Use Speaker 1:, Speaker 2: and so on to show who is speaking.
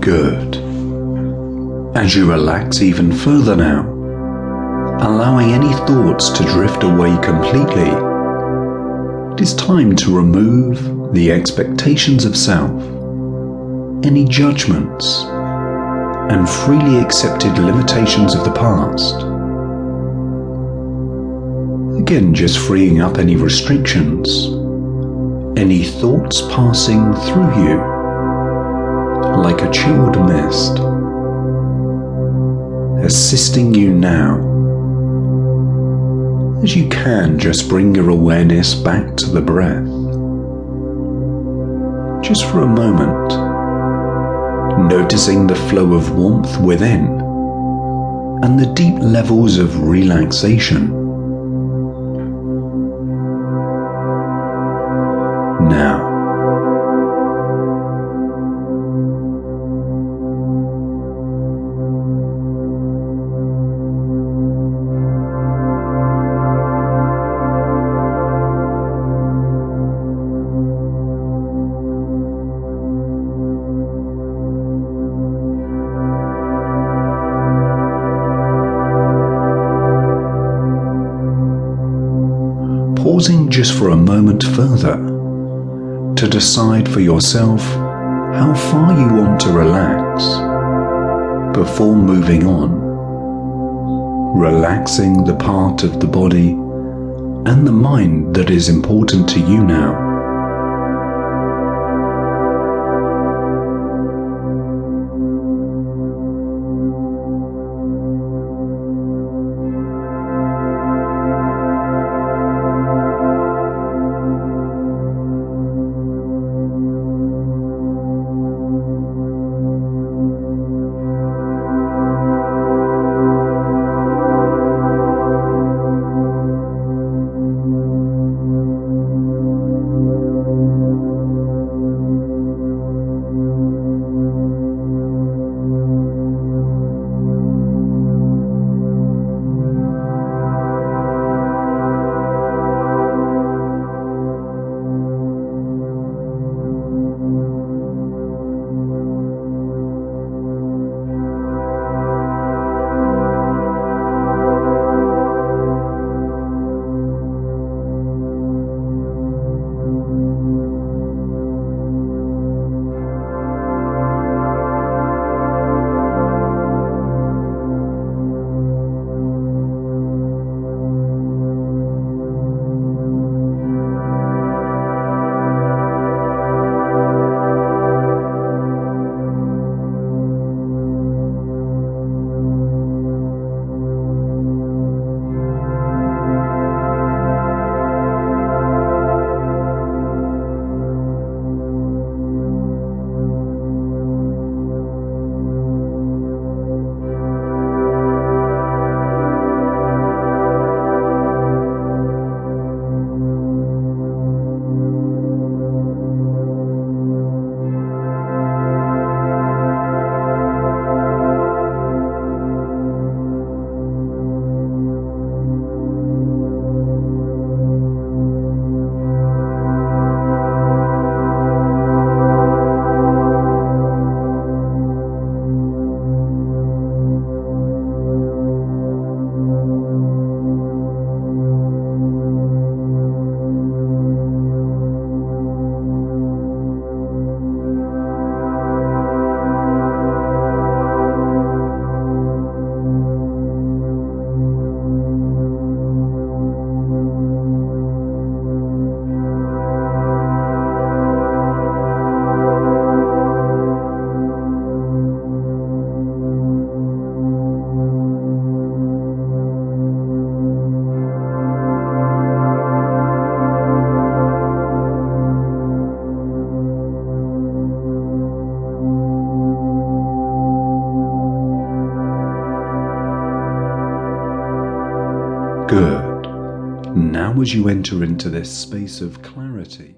Speaker 1: Good. As you relax even further now, allowing any thoughts to drift away completely, it is time to remove the expectations of self, any judgments, and freely accepted limitations of the past. Again, just freeing up any restrictions, any thoughts passing through you like a chilled mist, assisting you now. As you can, just bring your awareness back to the breath. Just for a moment, noticing the flow of warmth within and the deep levels of relaxation. Now, pausing just for a moment further to decide for yourself how far you want to relax before moving on. Relaxing the part of the body and the mind that is important to you now. Good. Now, as you enter into this space of clarity,